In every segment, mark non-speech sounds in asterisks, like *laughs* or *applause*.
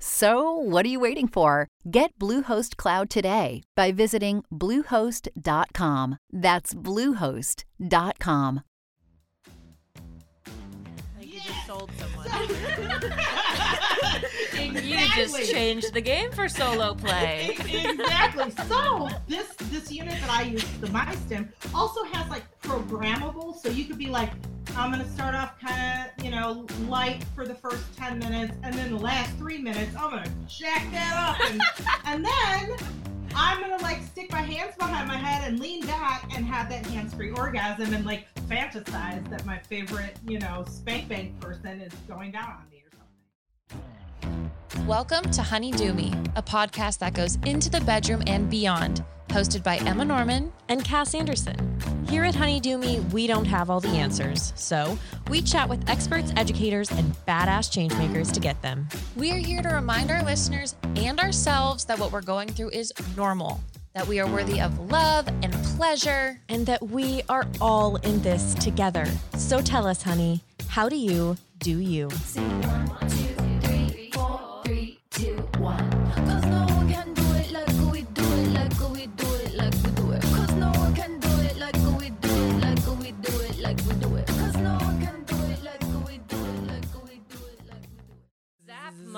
So, what are you waiting for? Get Bluehost Cloud today by visiting Bluehost.com. That's Bluehost.com. You just sold someone. *laughs* You just changed the game for solo *laughs* play. exactly. So this this unit that I use, the Mystim, also has like programmable. So you could be like, I'm gonna start off kind of, you know, light for the first 10 minutes, and then the last three minutes, I'm gonna jack that up, and, *laughs* and then I'm gonna like stick my hands behind my head and lean back and have that hands-free orgasm and like fantasize that my favorite, you know, spank bank person is going down on me or something. Welcome to Honey Do Me, a podcast that goes into the bedroom and beyond, hosted by Emma Norman. And Cass Anderson. Here at Honeydew Me, we don't have all the answers. So we chat with experts, educators, and badass changemakers to get them. We are here to remind our listeners and ourselves that what we're going through is normal, that we are worthy of love and pleasure. And that we are all in this together. So tell us, honey, how do you do you?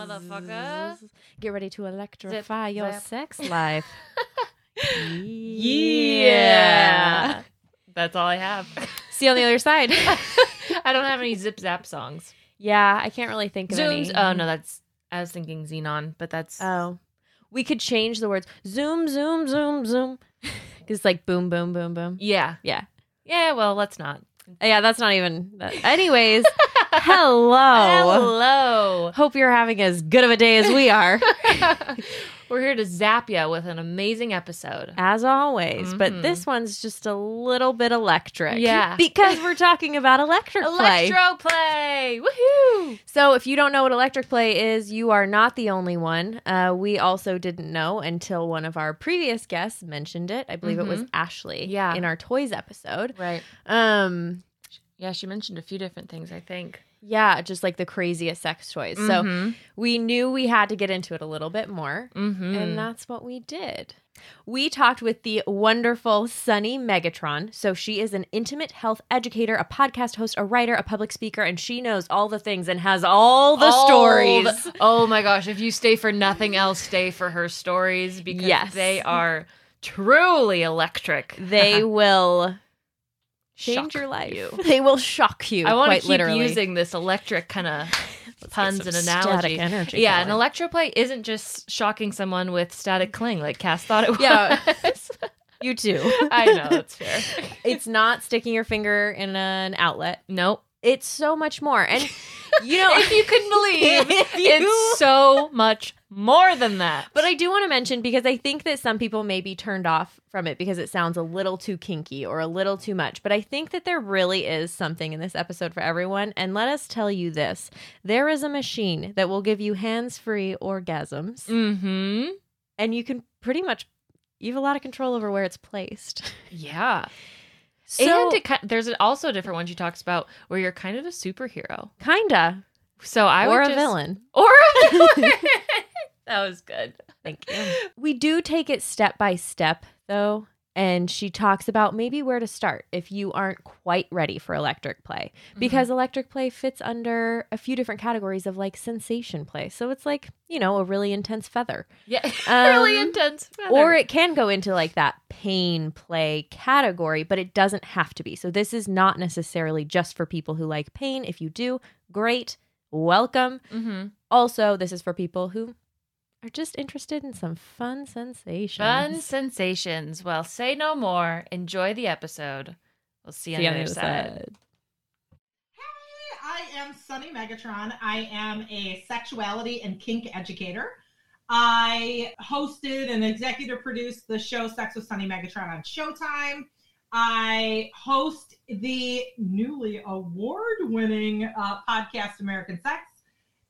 Motherfucker. Get ready to electrify Zip, your zap. sex *laughs* life. Yeah. That's all I have. See you on the other side. *laughs* I don't have any zip zap songs. yeah, I can't really think of Zooms. any. Oh no, that's I was thinking Xenon, but that's Oh. We could change the words zoom, zoom, zoom, zoom. *laughs* It's like boom, boom, boom, boom. yeah, Yeah. yeah. Well, let's not. Yeah, that's not even. That. Anyways, hello. Hello. Hope you're having as good of a day as we are, *laughs* We're here to zap you with an amazing episode. as always. But Mhm. this one's just a little bit electric. Yeah. *laughs* Because we're talking about electric play. Electro play. Woohoo! So, if you don't know what electric play is, you are not the only one. Uh, we also didn't know until one of our previous guests mentioned it. I believe it was Ashley. Yeah. In our toys episode. Right. Um. Yeah, she mentioned a few different things. I think. Yeah, just like the craziest sex toys. So Mhm. we knew we had to get into it a little bit more. Mhm. And that's what we did. We talked with the wonderful Sunny Megatron. So she is an intimate health educator, a podcast host, a writer, a public speaker, and she knows all the things and has all the All stories. the- oh my gosh! If you stay for nothing else, stay for her stories because Yes. they are truly electric. They *laughs* will change Shock your life. you. *laughs* They will shock you. I want to keep literally. using this electric kind of *laughs* puns and analogy. energy yeah, an going. electroplay isn't just shocking someone with static cling like Cass thought it *laughs* was. Yeah. You too. I know that's fair. it's not sticking your finger in an outlet. Nope. It's so much more. And you know, if you can believe, *laughs* you- it's so much more than that. But I do want to mention because I think that some people may be turned off from it because it sounds a little too kinky or a little too much. But I think that there really is something in this episode for everyone. And let us tell you this there is a machine that will give you hands free orgasms, Mm-hmm. and you can pretty much. You have a lot of control over where it's placed. Yeah. So, and it, there's also a different one she talks about where you're kind of a superhero. kinda, So I or a just- villain. Or a *laughs* villain. *laughs* that was good. Thank you. We do take it step by step, though. And she talks about maybe where to start if you aren't quite ready for electric play. Because electric play fits under a few different categories of like sensation play. So it's like, you know, a really intense feather. Yeah, *laughs* really Um, intense. Or it can go into like that pain play category, but it doesn't have to be. So this is not necessarily just for people who like pain. If you do, great. welcome. Mm-hmm. Also, this is for people who are just interested in some fun sensations. Fun sensations. Well, say no more. Enjoy the episode. We'll see you See on the other side. Hey, I am Sunny Megatron. I am a sexuality and kink educator. I hosted and executive produced the show Sex with Sunny Megatron on Showtime. I host the newly award winning uh, podcast American Sex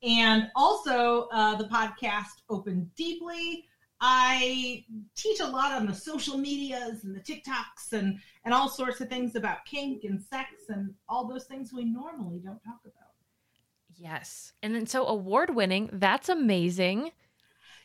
and also uh, the podcast Open Deeply. I teach a lot on the social medias and the TikToks and, and all sorts of things about kink and sex and all those things we normally don't talk about. Yes. And then so award winning. That's amazing.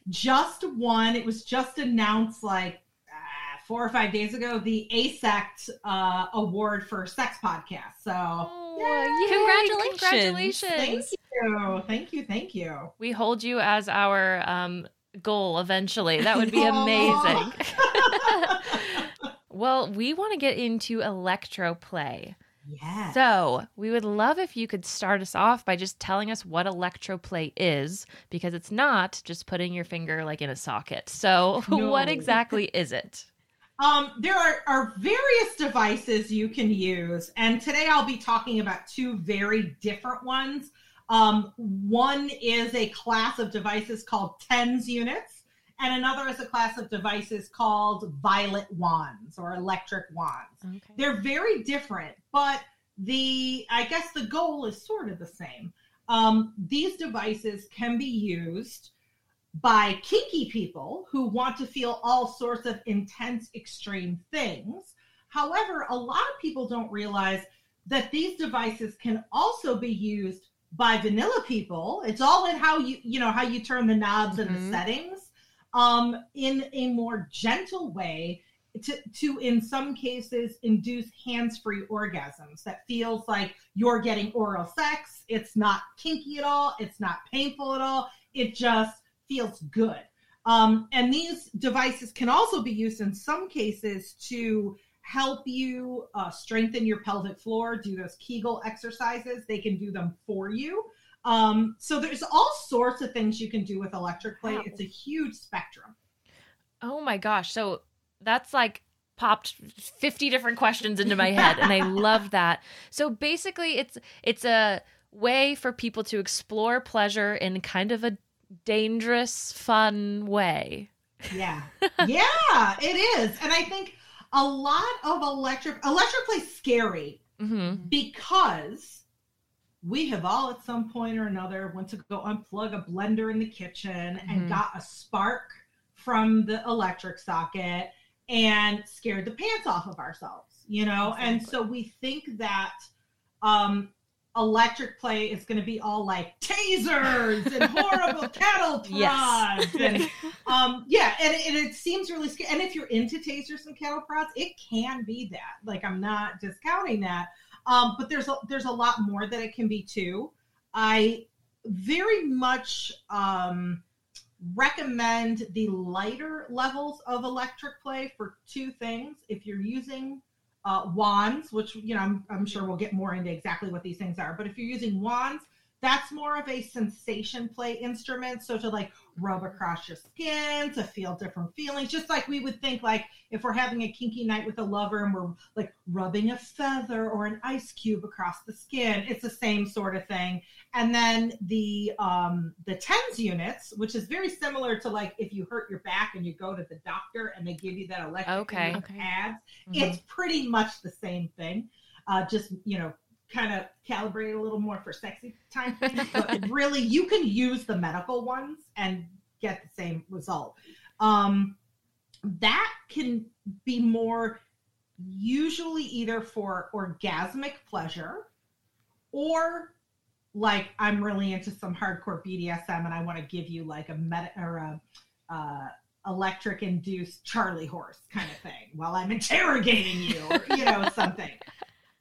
Just one, it was just announced like uh, four or five days ago, the AASECT uh, award for sex podcast. So Oh, Yay, Congratulations. thank you. Thank you. Thank you. We hold you as our um, goal eventually. That would be *laughs* amazing. *laughs* well, we want to get into electro play. Yeah. So, we would love if you could start us off by just telling us what electroplay is, because it's not just putting your finger like in a socket. So, *laughs* No. what exactly is it? Um, there are, are various devices you can use, and today I'll be talking about two very different ones. Um, one is a class of devices called TENS units, and another is a class of devices called violet wands or electric wands. Okay. They're very different, but the I guess the goal is sort of the same. Um, these devices can be used by kinky people who want to feel all sorts of intense, extreme things. However, a lot of people don't realize that these devices can also be used by vanilla people. It's all in how you you know how you turn the knobs and Mhm. the settings um, in a more gentle way to, to in some cases induce hands-free orgasms that feels like you're getting oral sex it's not kinky at all it's not painful at all it just feels good um, and these devices can also be used in some cases to help you uh, strengthen your pelvic floor do those kegel exercises they can do them for you um, so there's all sorts of things you can do with electric play Wow. it's a huge spectrum Oh my gosh. So, that's like popped 50 different questions into my head and I *laughs* love that. So basically it's it's a way for people to explore pleasure in kind of a dangerous fun way. Yeah. *laughs* yeah, it is. And I think a lot of electric electric plays scary Mhm. because we have all at some point or another went to go unplug a blender in the kitchen Mhm. and got a spark from the electric socket and scared the pants off of ourselves, you know? And so we think that um electric play is going to be all like tasers and horrible *laughs* cattle prods Yes. and *laughs* um yeah and, it- and it seems really scary and if you're into tasers and cattle prods it can be that like i'm not discounting that um but there's a there's a lot more that it can be too. I very much um recommend the lighter levels of electric play for two things. If you're using uh, wands, which you know I'm, I'm sure we'll get more into exactly what these things are. But if you're using wands, that's more of a sensation play instrument. So to like rub across your skin, to feel different feelings, just like we would think like if we're having a kinky night with a lover and we're like rubbing a feather or an ice cube across the skin, it's the same sort of thing. And then the um the tens units, which is very similar to like if you hurt your back and you go to the doctor and they give you that electric Okay. with Okay. pads Mhm. it's pretty much the same thing uh, just you know kind of calibrate a little more for sexy time *laughs* but really you can use the medical ones and get the same result um, that can be more usually either for orgasmic pleasure or like i'm really into some hardcore bdsm and i want to give you like a meta or a uh, electric induced Charlie horse kind of thing while I'm interrogating you or, you know, *laughs* something.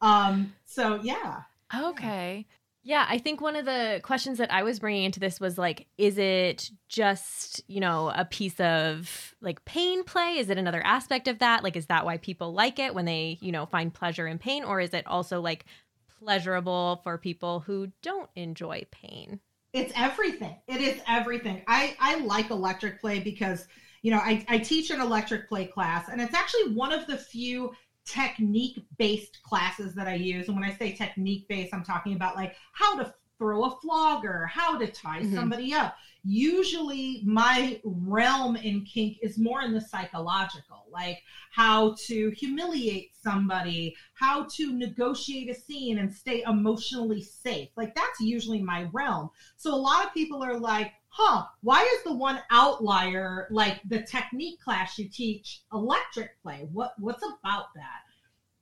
Um, so yeah. Okay. Yeah, I think one of the questions that I was bringing into this was like, is it just, you know, a piece of like pain play? Is it another aspect of that? Like, is that why people like it when they, you know, find pleasure in pain? Or is it also like pleasurable for people who don't enjoy pain? It's everything. It is everything. I I like electric play because you know I, I teach an electric play class, and it's actually one of the few technique based classes that I use. And when I say technique based, I'm talking about like how to throw a flogger, how to tie mm-hmm. somebody up. Usually, my realm in kink is more in the psychological, like how to humiliate somebody, how to negotiate a scene and stay emotionally safe. Like, that's usually my realm. So, a lot of people are like, huh, why is the one outlier like the technique class you teach electric play? What what's about that?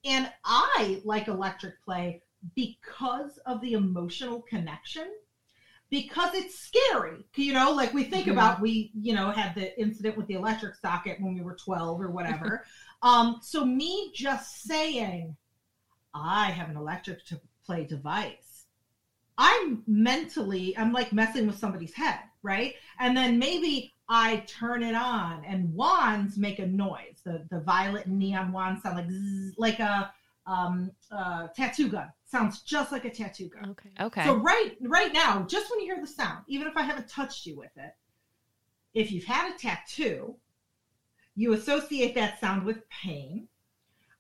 And I like electric play because of the emotional connection because it's scary you know like we think mm-hmm. about we you know had the incident with the electric socket when we were 12 or whatever. *laughs* Um so me just saying i have an electric to play device i'm mentally i'm like messing with somebody's head right? And then maybe i turn it on and wands make a noise. The the violet and neon wands sound like zzz, like a um uh tattoo gun sounds just like a tattoo gun. Okay. Okay. So right right now, just when you hear the sound, even if I haven't touched you with it, if you've had a tattoo, you associate that sound with pain.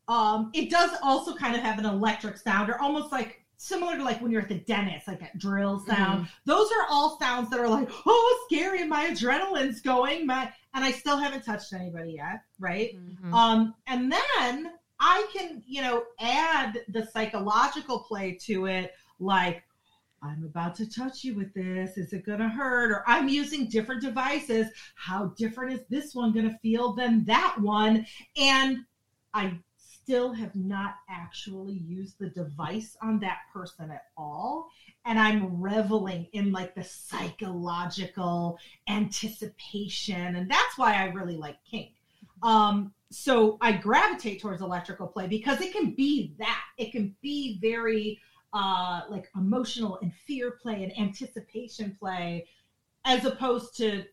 Um, it does also kind of have an electric sound, or almost like similar to like when you're at the dentist, like that drill sound. Mm-hmm. Those are all sounds that are like, oh, scary, my adrenaline's going, my and I still haven't touched anybody yet, right? Mm-hmm. Um, and then I can, you know, add the psychological play to it, like, I'm about to touch you with this. Is it going to hurt? Or I'm using different devices. How different is this one going to feel than that one? And I still have not actually used the device on that person at all. And I'm reveling in like the psychological anticipation. And that's why I really like kink. Um, so I gravitate towards electrical play because it can be that. It can be very uh, like emotional and fear play and anticipation play, as opposed to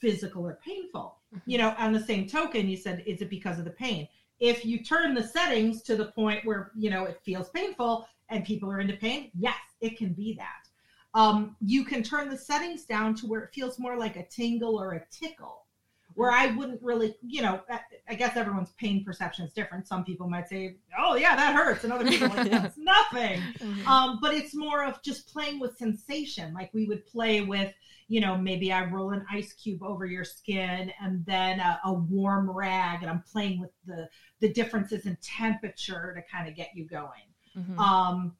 physical or painful. Mm-hmm. You know, on the same token, you said, is it because of the pain? If you turn the settings to the point where, you know, it feels painful and people are into pain, yes, it can be that. Um, you can turn the settings down to where it feels more like a tingle or a tickle where I wouldn't really, you know, I guess everyone's pain perception is different. Some people might say, "Oh yeah, that hurts," and other people like, *laughs* "That's nothing." Mm-hmm. Um, but it's more of just playing with sensation, like we would play with, you know, maybe I roll an ice cube over your skin and then a, a warm rag, and I'm playing with the the differences in temperature to kind of get you going. Mm-hmm. Um,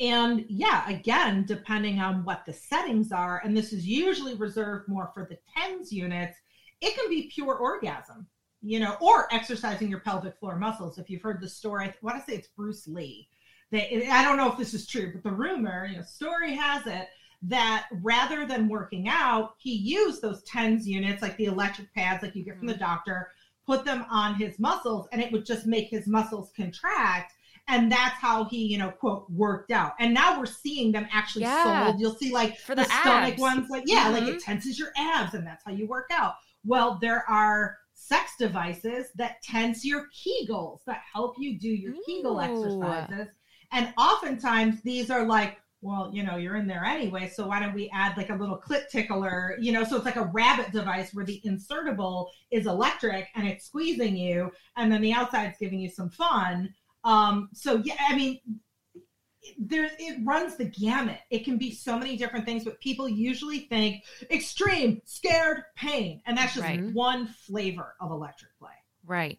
and yeah, again, depending on what the settings are, and this is usually reserved more for the tens units it can be pure orgasm, you know, or exercising your pelvic floor muscles. If you've heard the story, I want to say it's Bruce Lee. They, I don't know if this is true, but the rumor, you know, story has it that rather than working out, he used those TENS units, like the electric pads, like you get from the mm-hmm. doctor, put them on his muscles, and it would just make his muscles contract and that's how he you know quote worked out and now we're seeing them actually yeah. sold you'll see like for the, the stomach ones like yeah mm-hmm. like it tenses your abs and that's how you work out well, there are sex devices that tense your Kegels that help you do your Ooh. Kegel exercises. And oftentimes these are like, well, you know, you're in there anyway, so why don't we add like a little clit tickler, you know, so it's like a rabbit device where the insertable is electric and it's squeezing you, and then the outside's giving you some fun. Um, so yeah, I mean, there it runs the gamut. It can be so many different things, but people usually think extreme, scared, pain, and that's just right. one flavor of electric play. Right.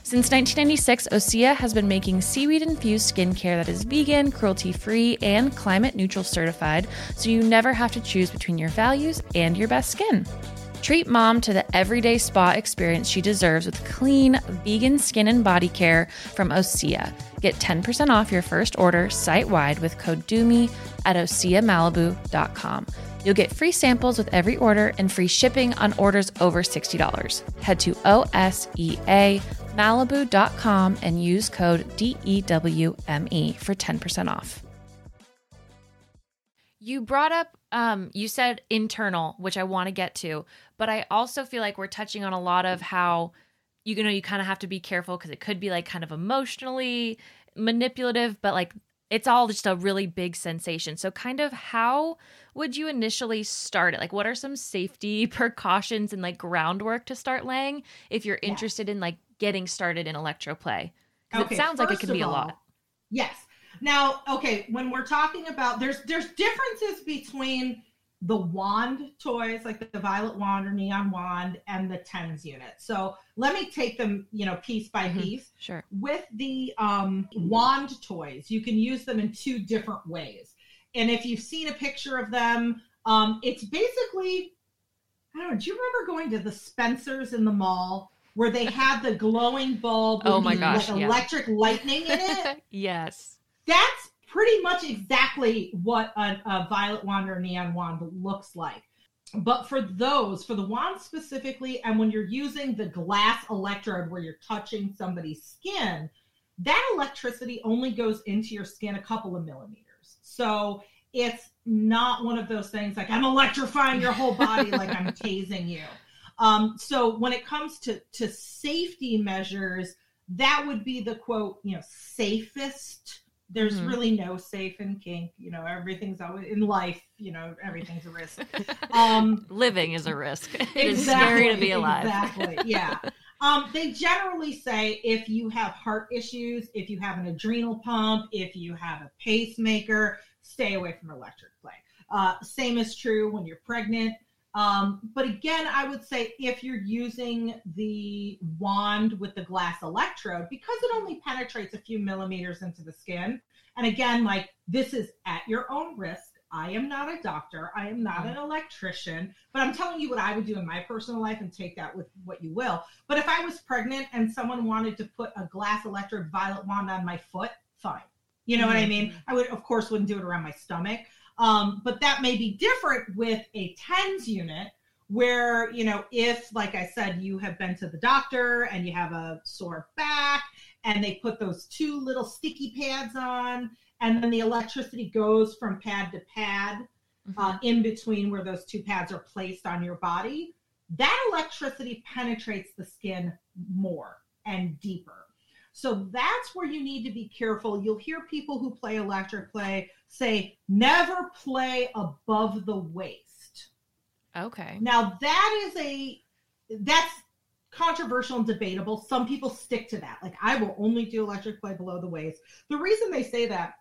Since 1996, Osea has been making seaweed infused skincare that is vegan, cruelty free, and climate neutral certified, so you never have to choose between your values and your best skin. Treat mom to the everyday spa experience she deserves with clean, vegan skin and body care from Osea. Get 10% off your first order site wide with code DEWME at OseaMalibu.com. You'll get free samples with every order and free shipping on orders over $60. Head to OSEAMalibu.com and use code DEWME for 10% off. You brought up, um, you said internal, which I want to get to, but I also feel like we're touching on a lot of how you know you kind of have to be careful because it could be like kind of emotionally manipulative, but like it's all just a really big sensation. So, kind of how would you initially start it? Like, what are some safety *laughs* precautions and like groundwork to start laying if you're interested in like getting started in electroplay? Because Okay, it sounds like it can be a lot. Yes. Now, okay, when we're talking about there's there's differences between the wand toys like the violet wand or neon wand and the tens unit. So let me take them, you know, piece by Mhm. piece. Sure. With the um, wand toys, you can use them in two different ways. And if you've seen a picture of them, um, it's basically I don't know. Do you remember going to the Spencers in the mall where they had the glowing bulb oh with Oh my the, gosh, like, yeah. electric lightning in it? *laughs* yes. That's pretty much exactly what a, a violet wand or neon wand looks like. But for those, for the wand specifically, and when you're using the glass electrode where you're touching somebody's skin, that electricity only goes into your skin a couple of millimeters. So it's not one of those things like I'm electrifying your whole body like I'm *laughs* tasing you. Um, so when it comes to to safety measures, that would be the quote, you know, safest. There's Mhm. really no safe in kink. You know, everything's always in life. You know, everything's a risk. *laughs* Um, Living is a risk. *laughs* It is scary to be alive. Exactly. *laughs* Yeah. Um, they generally say if you have heart issues, if you have an adrenal pump, if you have a pacemaker, stay away from electric play. Uh, same is true when you're pregnant. Um, but again, I would say if you're using the wand with the glass electrode, because it only penetrates a few millimeters into the skin, and again, like this is at your own risk. I am not a doctor. I am not an electrician, but I'm telling you what I would do in my personal life and take that with what you will. But if I was pregnant and someone wanted to put a glass electrode violet wand on my foot, fine. You know what I mean? I would, of course, wouldn't do it around my stomach. Um, but that may be different with a TENS unit where, you know, if, like I said, you have been to the doctor and you have a sore back and they put those two little sticky pads on and then the electricity goes from pad to pad uh, in between where those two pads are placed on your body, that electricity penetrates the skin more and deeper. So that's where you need to be careful. You'll hear people who play electric play say, never play above the waist. Okay. Now that is a that's controversial and debatable. Some people stick to that. Like I will only do electric play below the waist. The reason they say that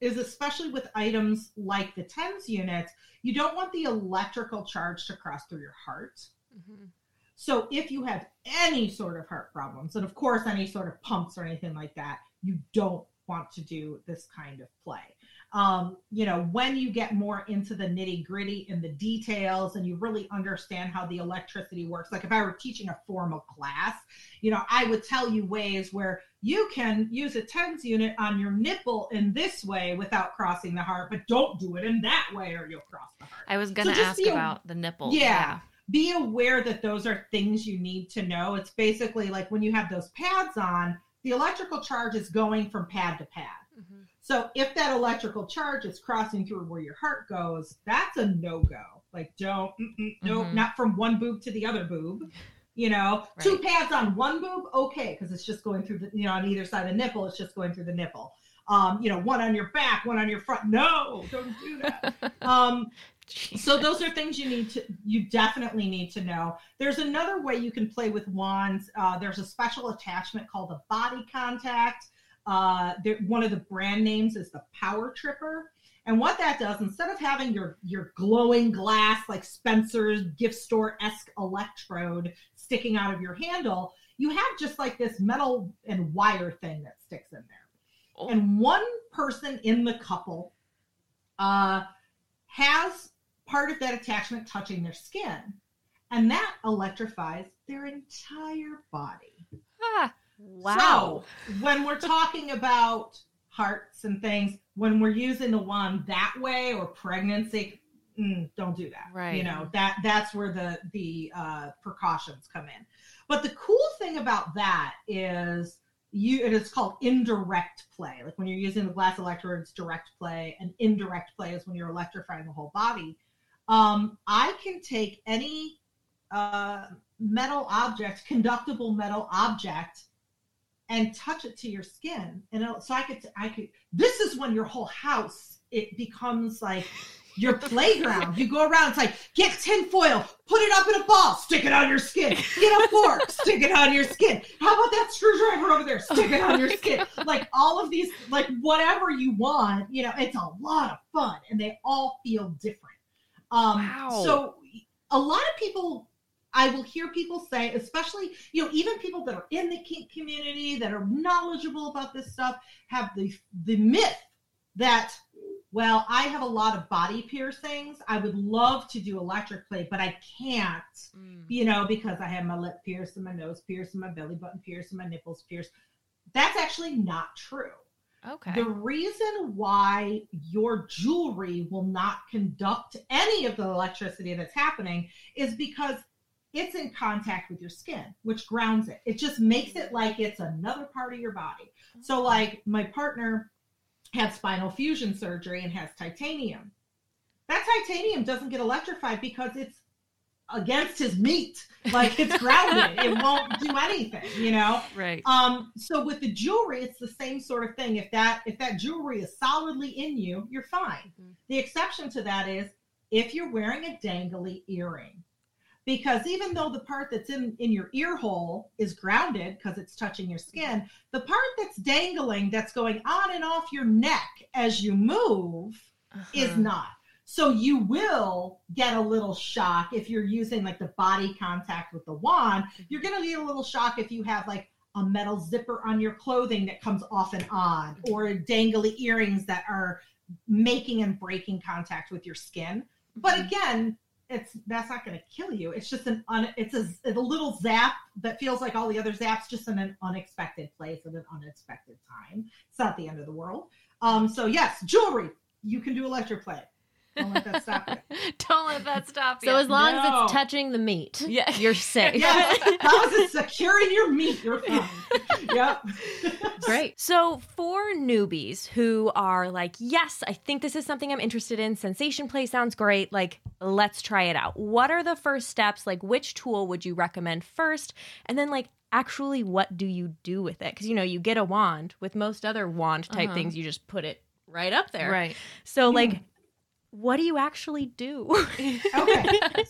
is especially with items like the TENS units, you don't want the electrical charge to cross through your heart. Mhm. So if you have any sort of heart problems, and of course any sort of pumps or anything like that, you don't want to do this kind of play. Um, you know, when you get more into the nitty gritty and the details, and you really understand how the electricity works, like if I were teaching a formal class, you know, I would tell you ways where you can use a TENS unit on your nipple in this way without crossing the heart, but don't do it in that way or you'll cross the heart I was gonna just ask be a- about the nipple. yeah. be aware that those are things you need to know. It's basically like when you have those pads on, the electrical charge is going from pad to pad. Mhm. So if that electrical charge is crossing through where your heart goes, that's a no go. Like don't, mm-mm, nope, Mhm. not from one boob to the other boob. You know, two pads on one boob, okay, because it's just going through the, you know, on either side of the nipple, it's just going through the nipple. um, you know, one on your back, one on your front. No, don't do that. *laughs* um, so those are things you need to you definitely need to know there's another way you can play with wands uh, there's a special attachment called a body contact uh, one of the brand names is the power tripper and what that does instead of having your your glowing glass like spencer's gift store esque electrode sticking out of your handle you have just like this metal and wire thing that sticks in there oh. and one person in the couple uh, has part of that attachment touching their skin. And that electrifies their entire body. Ah, wow. So when we're talking about hearts and things, when we're using the wand that way or pregnancy, mm, don't do that. Right. You know, that that's where the the uh, precautions come in. But the cool thing about that is you it is called indirect play. Like when you're using the glass electrodes, direct play, and indirect play is when you're electrifying the whole body um, I can take any uh, metal object, conductible metal object, and touch it to your skin. And so I could, I could. This is when your whole house it becomes like your *laughs* playground. You go around. It's like get tinfoil, put it up in a ball, stick it on your skin. Get a fork, *laughs* stick it on your skin. How about that screwdriver over there? Stick it on your skin. *laughs* Like all of these, like whatever you want. You know, it's a lot of fun, and they all feel different. Um, wow. So a lot of people, I will hear people say, especially, you know, even people that are in the kink community that are knowledgeable about this stuff have the, the myth that, well, I have a lot of body piercings. I would love to do electric play, but I can't, mm. you know, because I have my lip pierced and my nose pierced and my belly button pierced and my nipples pierced. That's actually not true. Okay. The reason why your jewelry will not conduct any of the electricity that's happening is because it's in contact with your skin, which grounds it. It just makes it like it's another part of your body. So, like my partner had spinal fusion surgery and has titanium. That titanium doesn't get electrified because it's against his meat. Like it's grounded. it *laughs* won't do anything, you know? Right. Um, so with the jewelry, it's the same sort of thing. If that if that jewelry is solidly in you, you're fine. Mm-hmm. The exception to that is if you're wearing a dangly earring. Because even though the part that's in, in your ear hole is grounded because it's touching your skin, the part that's dangling, that's going on and off your neck as you move, uh-huh. is not. So you will get a little shock if you're using like the body contact with the wand. You're going to get a little shock if you have like a metal zipper on your clothing that comes off and on, or dangly earrings that are making and breaking contact with your skin. But mm-hmm. again, it's that's not going to kill you. It's just an un, it's a, a little zap that feels like all the other zaps, just in an unexpected place at an unexpected time. It's not the end of the world. Um, so yes, jewelry you can do electroplay. Don't let that stop you. *laughs* Don't let that stop you. So as long no. as it's touching the meat, yeah. you're safe. *laughs* Yeah. *laughs* as long as it's securing your meat, you're fine. yep. Great. So for newbies who are like, yes, I think this is something I'm interested in. Sensation play sounds great. Like, let's try it out. What are the first steps? Like, which tool would you recommend first? And then like actually what do you do with it? Because you know, you get a wand. With most other wand type uh-huh. things, you just put it right up there. Right. So like what do you actually do? *laughs* *laughs* okay.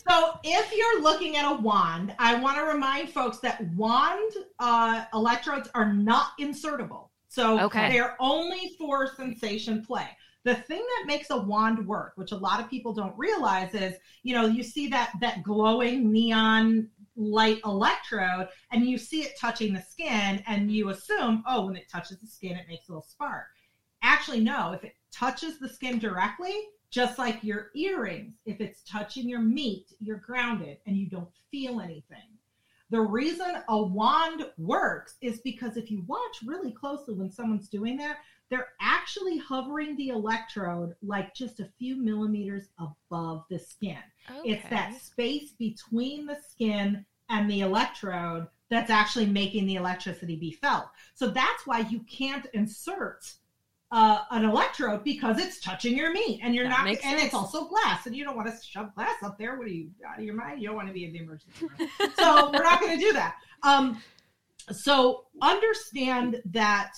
So if you're looking at a wand, I want to remind folks that wand uh, electrodes are not insertable. So okay. they're only for sensation play. The thing that makes a wand work, which a lot of people don't realize is, you know, you see that that glowing neon light electrode and you see it touching the skin and you assume, oh, when it touches the skin, it makes a little spark. Actually, no, if it touches the skin directly, just like your earrings, if it's touching your meat, you're grounded and you don't feel anything. The reason a wand works is because if you watch really closely when someone's doing that, they're actually hovering the electrode like just a few millimeters above the skin. Okay. It's that space between the skin and the electrode that's actually making the electricity be felt. So that's why you can't insert uh, an electrode because it's touching your meat and you're that not and sense. it's also glass and you don't want to shove glass up there what are you out of your mind? You don't want to be in the emergency room. *laughs* So we're not going to do that. Um, so understand that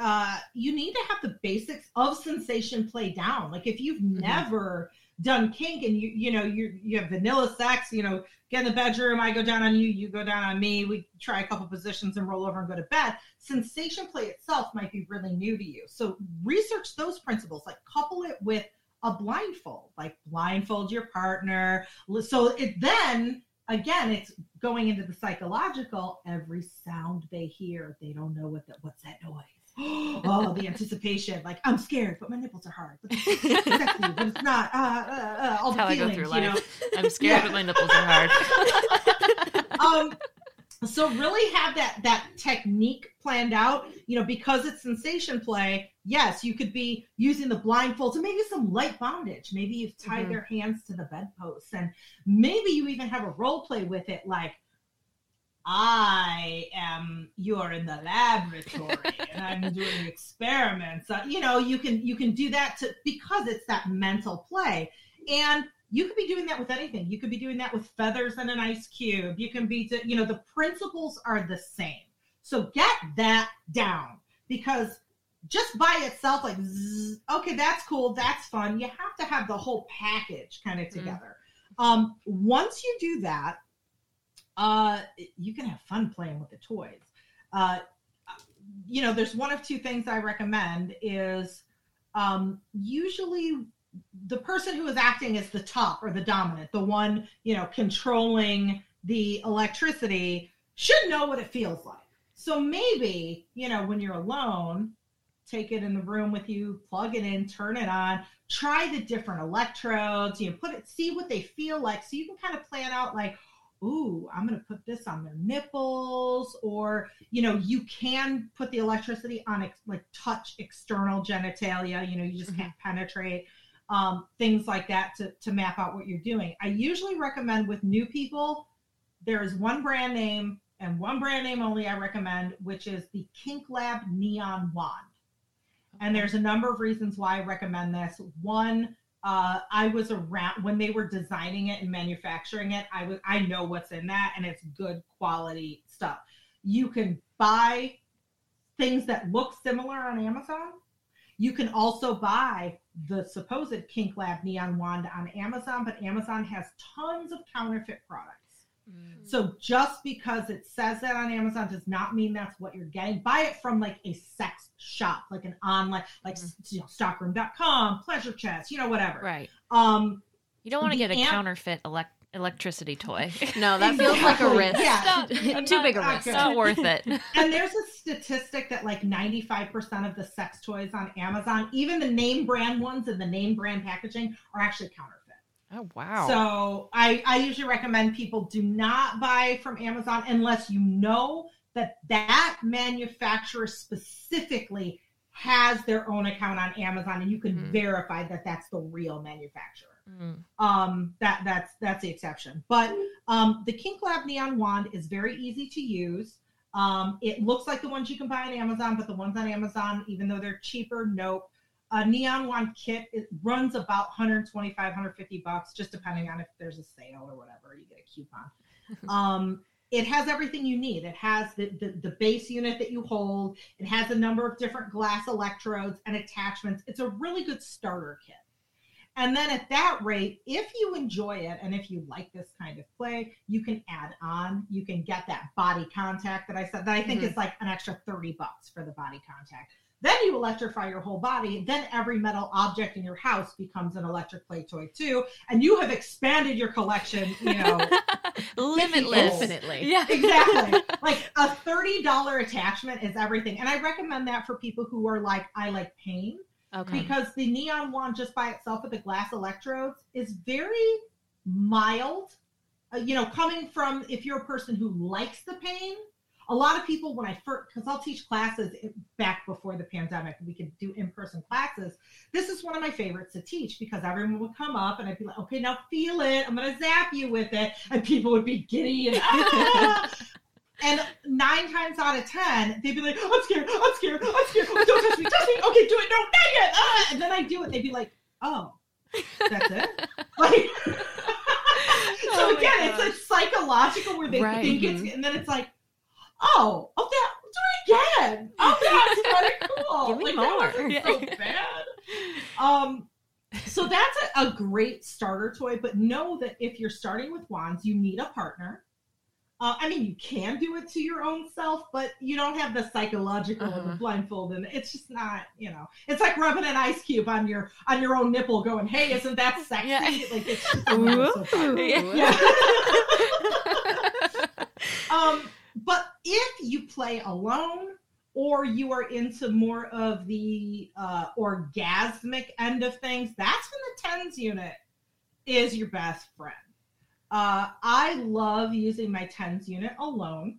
uh, you need to have the basics of sensation play down. Like if you've Mm-hmm. never done kink and you you know you you have vanilla sex, you know, get in the bedroom, I go down on you, you go down on me, we try a couple positions and roll over and go to bed. Sensation play itself might be really new to you. So research those principles, like couple it with a blindfold, like blindfold your partner. So it then again, it's going into the psychological. Every sound they hear, they don't know what that what's that noise. *gasps* oh, the anticipation! Like I'm scared, but my nipples are hard. But *laughs* it's sexy, but it's not. Uh, uh, uh, all That's the feelings, you know. I'm scared, Yeah. but my nipples are hard. *laughs* um so really have that that technique planned out you know because it's sensation play yes you could be using the blindfolds and maybe some light bondage maybe you've tied Mhm. their hands to the bedposts and maybe you even have a role play with it like i am you're in the laboratory and i'm doing *laughs* experiments Uh, you know you can you can do that to because it's that mental play and you could be doing that with anything. You could be doing that with feathers and an ice cube. You can be, you know, the principles are the same. So get that down because just by itself, like, zzz, okay, that's cool, that's fun. You have to have the whole package kind of Mhm. together. Um, once you do that, uh, you can have fun playing with the toys. Uh, you know, there's one of two things I recommend is um, usually the person who is acting as the top or the dominant, the one, you know, controlling the electricity should know what it feels like. So maybe, you know, when you're alone, take it in the room with you, plug it in, turn it on, try the different electrodes, you know, put it, see what they feel like. So you can kind of plan out like, ooh, I'm going to put this on their nipples, or, you know, you can put the electricity on ex- like touch external genitalia, you know, you just can't penetrate um, things like that to, to map out what you're doing. I usually recommend with new people, there is one brand name and one brand name only I recommend, which is the Kink Lab Neon Wand. And there's a number of reasons why I recommend this. One, uh, I was around when they were designing it and manufacturing it. I was I know what's in that, and it's good quality stuff. You can buy things that look similar on Amazon. You can also buy the supposed Kink Lab Neon Wand on Amazon, but Amazon has tons of counterfeit products. So just because it says that on Amazon does not mean that's what you're getting. Buy it from like a sex shop, like an online, like you know, stockroom.com, pleasure chest, you know, whatever. Right. Um, You don't want to get a amp- counterfeit elec- electricity toy. *laughs* No, that feels like a risk. Yeah. *laughs* Too big a risk. good. Not worth it. *laughs* and there's a statistic that like 95% of the sex toys on Amazon, even the name brand ones and the name brand packaging, are actually counterfeit. Oh wow. So I, I usually recommend people do not buy from Amazon unless you know that that manufacturer specifically has their own account on Amazon and you can Mhm. verify that that's the real manufacturer. Mm. Um, that that's that's the exception. But um, the Kink Lab Neon Wand is very easy to use. Um, it looks like the ones you can buy on Amazon, but the ones on Amazon, even though they're cheaper, nope. A neon wand kit it runs about 125, 150 bucks, just depending on if there's a sale or whatever. You get a coupon. *laughs* um, it has everything you need. It has the, the the base unit that you hold. It has a number of different glass electrodes and attachments. It's a really good starter kit. And then at that rate, if you enjoy it and if you like this kind of play, you can add on. You can get that body contact that I said that I think is like an extra 30 bucks for the body contact. Then you electrify your whole body. Then every metal object in your house becomes an electric play toy too. And you have expanded your collection, you know, *laughs* Limitless. Infinitely. Yeah. *laughs* exactly. like a $30 attachment is everything. And I recommend that for people who are like, I like pain Okay. because the neon wand just by itself with the glass electrodes is very mild uh, you know coming from if you're a person who likes the pain a lot of people when i first because i'll teach classes back before the pandemic we could do in-person classes this is one of my favorites to teach because everyone would come up and i'd be like okay now feel it i'm going to zap you with it and people would be giddy and "Ah!" *laughs* *laughs* And nine times out of ten, they'd be like, "I'm scared, I'm scared, I'm scared. Don't touch me, touch me. Okay, do it. No, not yet." Ah! And then I do it. They'd be like, "Oh, that's it." *laughs* Like, so Oh again, it's gosh. like psychological where they Right. think it's, and then it's like, "Oh, oh, that. Do it again. Oh, that's pretty cool. Give me like, more. That wasn't so bad. Um, so that's a, a great starter toy, but know that if you're starting with wands, you need a partner. Uh, I mean, you can do it to your own self, but you don't have the psychological and the Uh-huh. blindfold, and it's just not, you know, it's like rubbing an ice cube on your on your own nipple, going, "Hey, isn't that *laughs* sexy?" Yeah. Like it's just so fun. Yeah. *laughs* *laughs* um, but if you play alone or you are into more of the uh, orgasmic end of things, that's when the tens unit is your best friend. Uh, I love using my tens unit alone.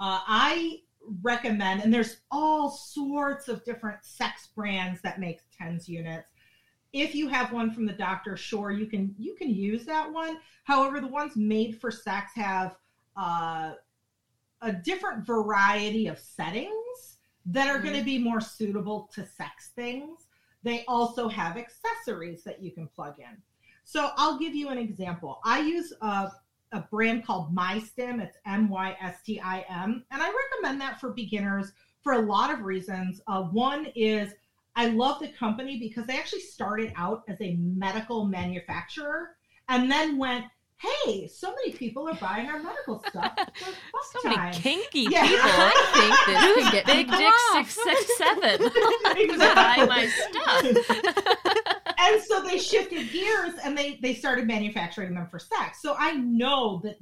Uh, I recommend, and there's all sorts of different sex brands that make tens units. If you have one from the doctor, sure you can you can use that one. However, the ones made for sex have uh, a different variety of settings that are going to be more suitable to sex things. They also have accessories that you can plug in. So I'll give you an example. I use a, a brand called MyStim. It's M Y S T I M. And I recommend that for beginners for a lot of reasons. Uh, one is I love the company because they actually started out as a medical manufacturer and then went, hey, so many people are buying our medical *laughs* stuff. So many kinky Yeah. people. I think *laughs* this can get Big Dick six six seven. Exactly. *laughs* Buy my stuff. And so they shifted gears and they they started manufacturing them for sex. So i know that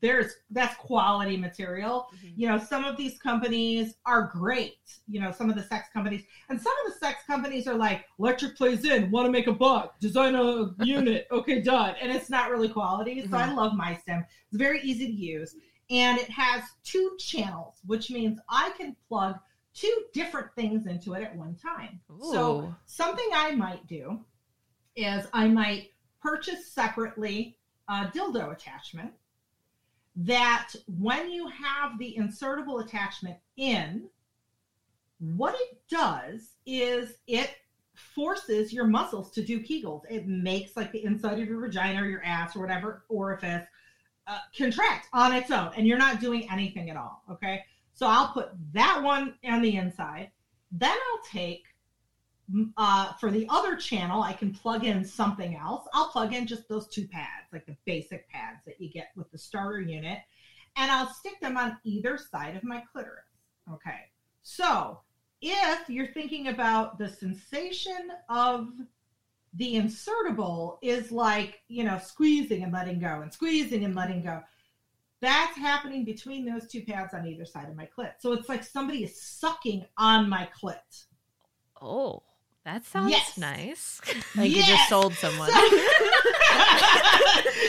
there's that's quality material. Mhm. you know some of these companies are great you know some of the sex companies. And some of the sex companies are like electric plays in want to make a buck design a *laughs* unit okay done. And it's not really quality so i love MyStim. It's very easy to use. And it has two channels which means i can plug two different things into it at one time. So something I might do is I might purchase separately a dildo attachment that when you have the insertable attachment in, what it does is it forces your muscles to do Kegels. It makes like the inside of your vagina or your ass or whatever orifice uh, contract on its own, and you're not doing anything at all. Okay. So I'll put that one on the inside. Then I'll take uh, for the other channel, I can plug in something else. I'll plug in just those two pads, like the basic pads that you get with the starter unit, and I'll stick them on either side of my clitoris. Okay. So if you're thinking about the sensation of the insertable is like, you know, squeezing and letting go and squeezing and letting go. That's happening between those two pads on either side of my clit. So it's like somebody is sucking on my clit. Oh, that sounds Yes. nice. *laughs* Like you just sold someone. *laughs* *laughs*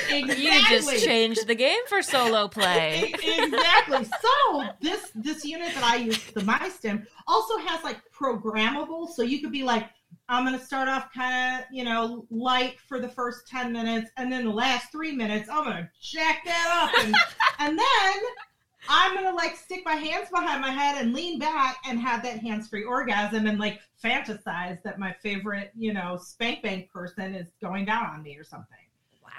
So- You just changed the game for solo play. exactly. So this this unit that I use, the MyStim, also has like programmable. So you could be like, I'm gonna start off kind of, you know, light for the first 10 minutes, and then the last three minutes, I'm gonna jack that up. And, and then I'm gonna like stick my hands behind my head and lean back and have that hands-free orgasm and like fantasize that my favorite, you know, spank bank person is going down on me or something.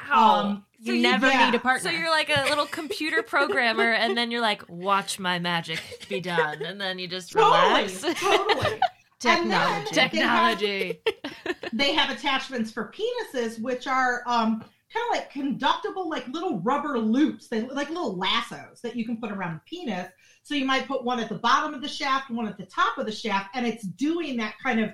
Wow. Um, you so never yeah. need a partner. So you're like a little computer programmer, and then you're like, "Watch my magic be done," and then you just Totally, relax. totally. *laughs* And then Technology. Technology. *laughs* they have attachments for penises, which are um, kind of like conductible, like little rubber loops. They like little lassos that you can put around the penis. So you might put one at the bottom of the shaft, one at the top of the shaft, and it's doing that kind of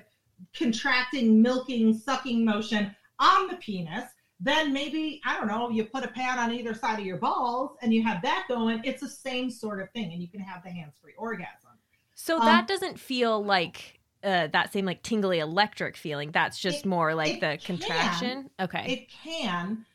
contracting, milking, sucking motion on the penis. Then maybe, I don't know, you put a pad on either side of your balls and you have that going. It's the same sort of thing, and you can have the hands free orgasm. so um, that doesn't feel like uh, that same like tingly electric feeling. That's just It- more like the can. contraction. Okay. It can,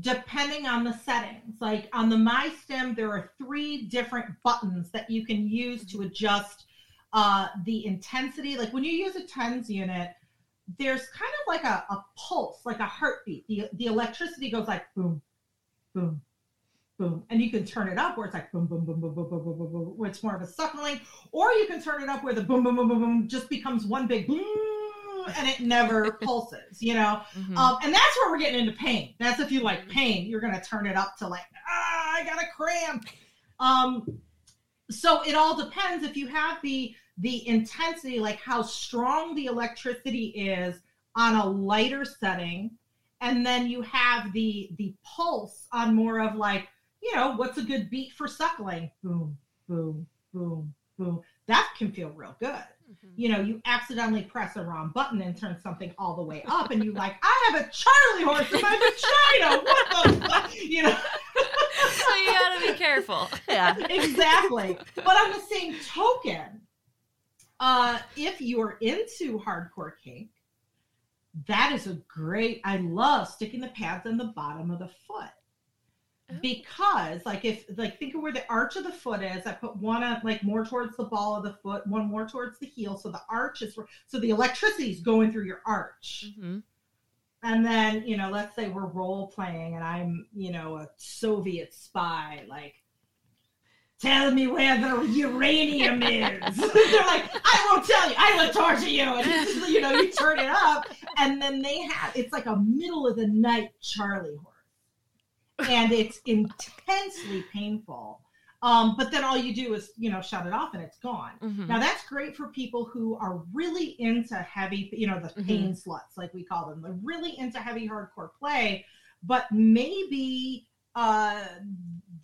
depending on the settings. Like on the My Stem, there are three different buttons that you can use to adjust uh, the intensity. Like when you use a tens unit, there's kind of like a, a pulse, like a heartbeat. The, the electricity goes like boom, boom, boom. And you can turn it up where it's like boom, boom, boom, boom, boom, boom, boom, boom, boom, where it's more of a suckling. Or you can turn it up where the boom, boom, boom, boom, boom just becomes one big boom and it never *laughs* pulses, you know? Mhm. Um, and that's where we're getting into pain. That's if you like pain, you're gonna turn it up to like, ah, I got a cramp. Um, so it all depends if you have the the intensity, like how strong the electricity is on a lighter setting, and then you have the the pulse on more of like, you know, what's a good beat for suckling? Boom, boom, boom, boom. That can feel real good. Mm-hmm. You know, you accidentally press a wrong button and turn something all the way up, and you're like, I have a Charlie horse in my vagina. What the fuck? You know. *laughs* so you gotta be careful. Yeah, exactly. But on the same token, uh, if you're into hardcore kink, that is a great. I love sticking the pads on the bottom of the foot. Because like if like think of where the arch of the foot is i put one on like more towards the ball of the foot one more towards the heel so the arch is so the electricity is going through your arch mm-hmm. and then you know let's say we're role playing and i'm you know a soviet spy like tell me where the uranium is. *laughs* *laughs* They're like, I won't tell you. I will torture you. And you know, you turn it up, and then they have it's like a middle of the night Charlie horse, and it's intensely painful. Um, but then all you do is you know shut it off and it's gone. Mm-hmm. Now that's great for people who are really into heavy, you know, the mm-hmm. pain sluts like we call them. They're really into heavy hardcore play, but maybe uh,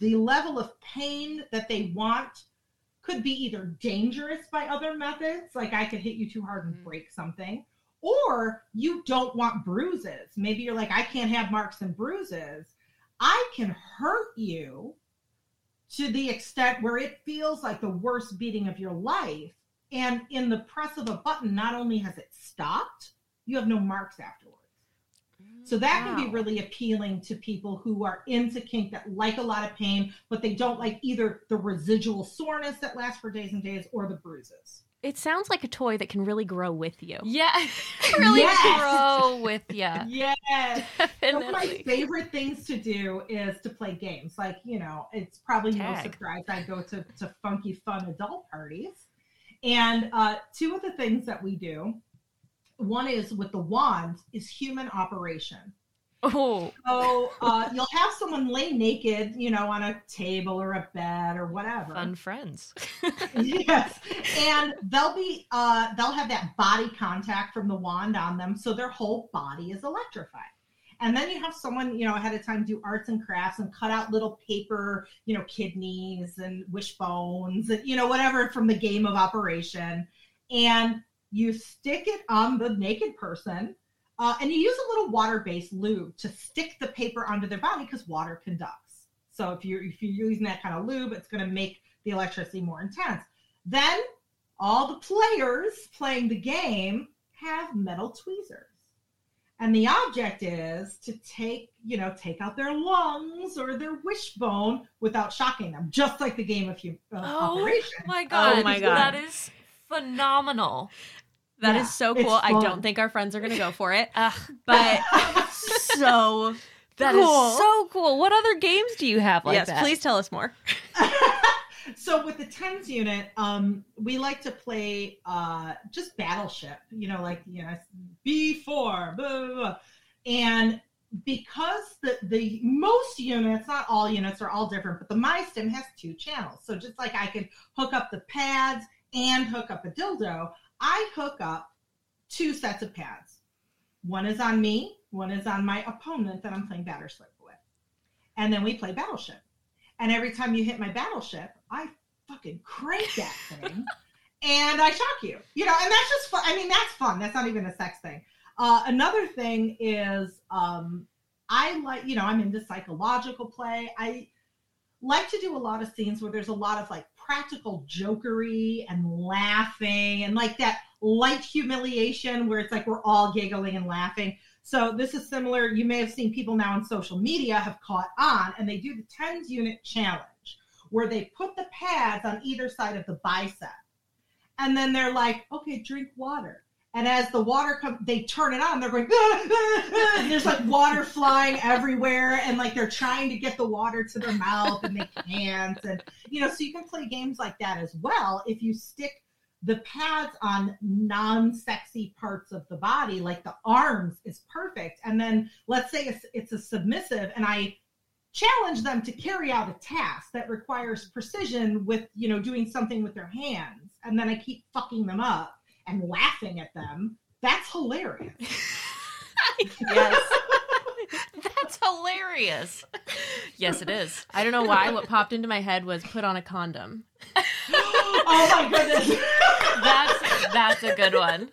the level of pain that they want could be either dangerous by other methods, like I could hit you too hard and mm-hmm. break something, or you don't want bruises. Maybe you're like, I can't have marks and bruises. I can hurt you to the extent where it feels like the worst beating of your life. And in the press of a button, not only has it stopped, you have no marks afterwards. So mm, that wow. can be really appealing to people who are into kink that like a lot of pain, but they don't like either the residual soreness that lasts for days and days or the bruises. It sounds like a toy that can really grow with you. Yeah, *laughs* really yes. grow with you. *laughs* Yes. One of my favorite things to do is to play games. Like, you know, it's probably Tag. no surprise I go to, to funky, fun adult parties. And uh, two of the things that we do one is with the wand is human operation. Oh. So uh, you'll have someone lay naked, you know, on a table or a bed or whatever. Fun friends. *laughs* yes. And they'll be uh they'll have that body contact from the wand on them, so their whole body is electrified. And then you have someone, you know, ahead of time do arts and crafts and cut out little paper, you know, kidneys and wishbones and you know, whatever from the game of operation. And you stick it on the naked person, uh, and you use a little water-based lube to stick the paper onto their body because water conducts. So if you're if you're using that kind of lube, it's going to make the electricity more intense. Then all the players playing the game have metal tweezers. And the object is to take, you know, take out their lungs or their wishbone without shocking them, just like the game of uh, oh, Operation. My God, oh my God, that is phenomenal. That yeah, is so cool. I don't think our friends are gonna go for it, but *laughs* so that cool. is so cool. What other games do you have like yes, that? please tell us more. *laughs* so with the tens unit, um, we like to play uh, just battleship. You know, like you know, B four, and because the the most units, not all units, are all different, but the MyStim has two channels. So just like I could hook up the pads and hook up a dildo, I hook up two sets of pads. One is on me, one is on my opponent that I'm playing Battleship with. And then we play Battleship. And every time you hit my Battleship, I fucking crank that *laughs* thing and I shock you. You know, and that's just fun. I mean, that's fun. That's not even a sex thing. Uh, another thing is um, I like, you know, I'm into psychological play. I like to do a lot of scenes where there's a lot of like practical jokery and laughing and like that light humiliation where it's like we're all giggling and laughing. So this is similar. You may have seen people now on social media have caught on and they do the tens unit challenge where they put the pads on either side of the bicep. And then they're like, okay, drink water. And as the water comes, they turn it on. They're going, ah, ah, ah, there's like water flying everywhere, and like they're trying to get the water to their mouth, and they can't. And you know, so you can play games like that as well if you stick the pads on non-sexy parts of the body, like the arms, is perfect. And then let's say it's, it's a submissive, and I challenge them to carry out a task that requires precision with, you know, doing something with their hands. And then I keep fucking them up and laughing at them. That's hilarious. *laughs* Yes. That's hilarious. Yes, it is. I don't know why. What popped into my head was put on a condom. oh my goodness. That's that's a good one.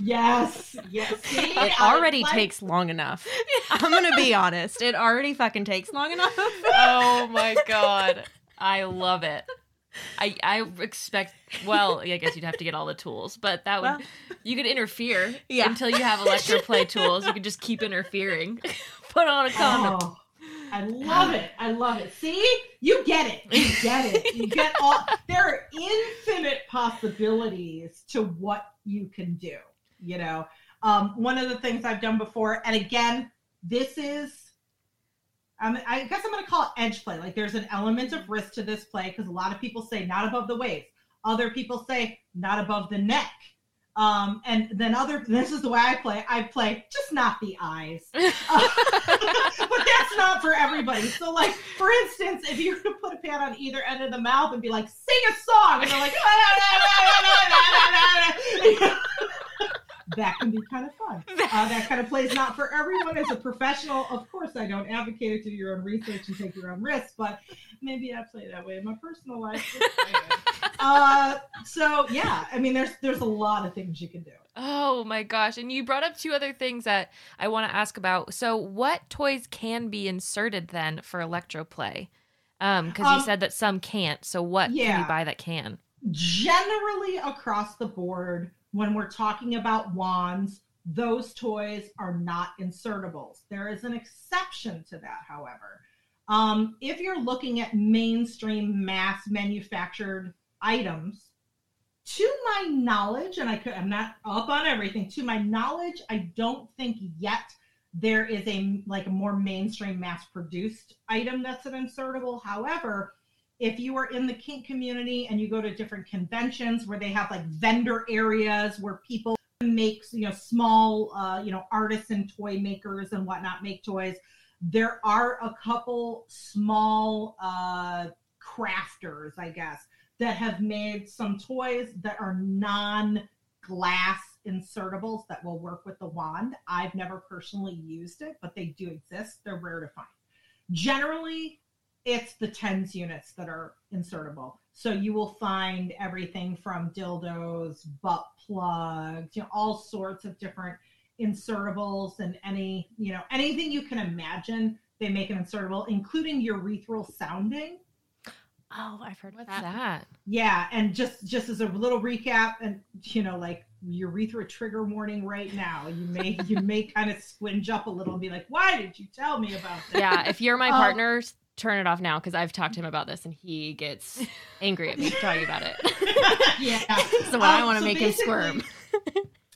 yes. Yes. See, It already like- takes long enough. I'm gonna be honest. It already fucking takes long enough. Oh my god. I love it. *laughs* I I expect well, I guess you'd have to get all the tools, but that would Well- you could interfere Yeah. until you have electroplay tools. You could just keep interfering. *laughs* Put on a condom. Oh, I love it. I love it. See, you get it. You get it. You get all. There are infinite possibilities to what you can do. You know, um, one of the things I've done before, and again, this is. Um, I guess I'm going to call it edge play. Like there's an element of risk to this play because a lot of people say not above the waist. Other people say not above the neck. Um, and then other, this is the way I play. I play just not the eyes. Uh, *laughs* *laughs* but that's not for everybody. So, like, for instance, if you were to put a pad on either end of the mouth and be like, sing a song, and they're like, that can be kind of fun. *laughs* Uh, that kind of play is not for everyone. As a professional, of course, I don't advocate it to do your own research and take your own risks, but maybe I play that way in my personal life. *laughs* Uh, so yeah, I mean, there's there's a lot of things you can do. Oh my gosh. And you brought up two other things that I want to ask about. So, what toys can be inserted then for electroplay? Um, because you Um, said that some can't. So, what can you buy that can? generally across the board when we're talking about wands those toys are not insertables. There is an exception to that however. Um, if you're looking at mainstream mass manufactured items to my knowledge and i could i'm not up on everything to my knowledge i don't think yet there is a like a more mainstream mass produced item that's an insertable. However if you are in the kink community and you go to different conventions where they have like vendor areas where people make you know small uh, you know artisan toy makers and whatnot make toys there are a couple small uh, crafters i guess that have made some toys that are non glass insertables that will work with the wand. I've never personally used it but they do exist. They're rare to find. Generally it's the tens units that are insertable. So you will find everything from dildos, butt plugs, you know, all sorts of different insertables and any, you know, anything you can imagine, they make an insertable, including urethral sounding. Oh, I've heard What's that. that? Yeah, and just just as a little recap, and you know, like urethra trigger warning right now. You may you may kind of squinge up a little and be like, "Why did you tell me about that?" Yeah, if you're my Um, partner, s- turn it off now because I've talked to him about this and he gets *laughs* angry at me talking about it. *laughs* yeah. *laughs* so I Um, want to so make him squirm.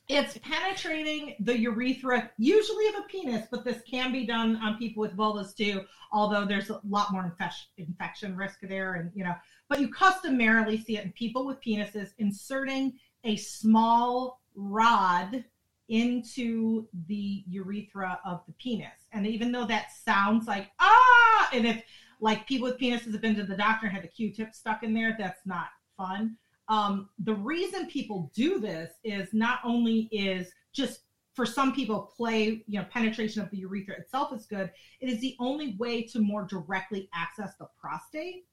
It's penetrating the urethra, usually of a penis, but this can be done on people with vulvas too. Although there's a lot more infection infection risk there, and you know, but you customarily see it in people with penises inserting a small rod into the urethra of the penis. And even though that sounds like ah, and if like people with penises have been to the doctor and had a Q-tip stuck in there, that's not fun. Um, the reason people do this is not only is just for some people play you know penetration of the urethra itself is good it is the only way to more directly access the prostate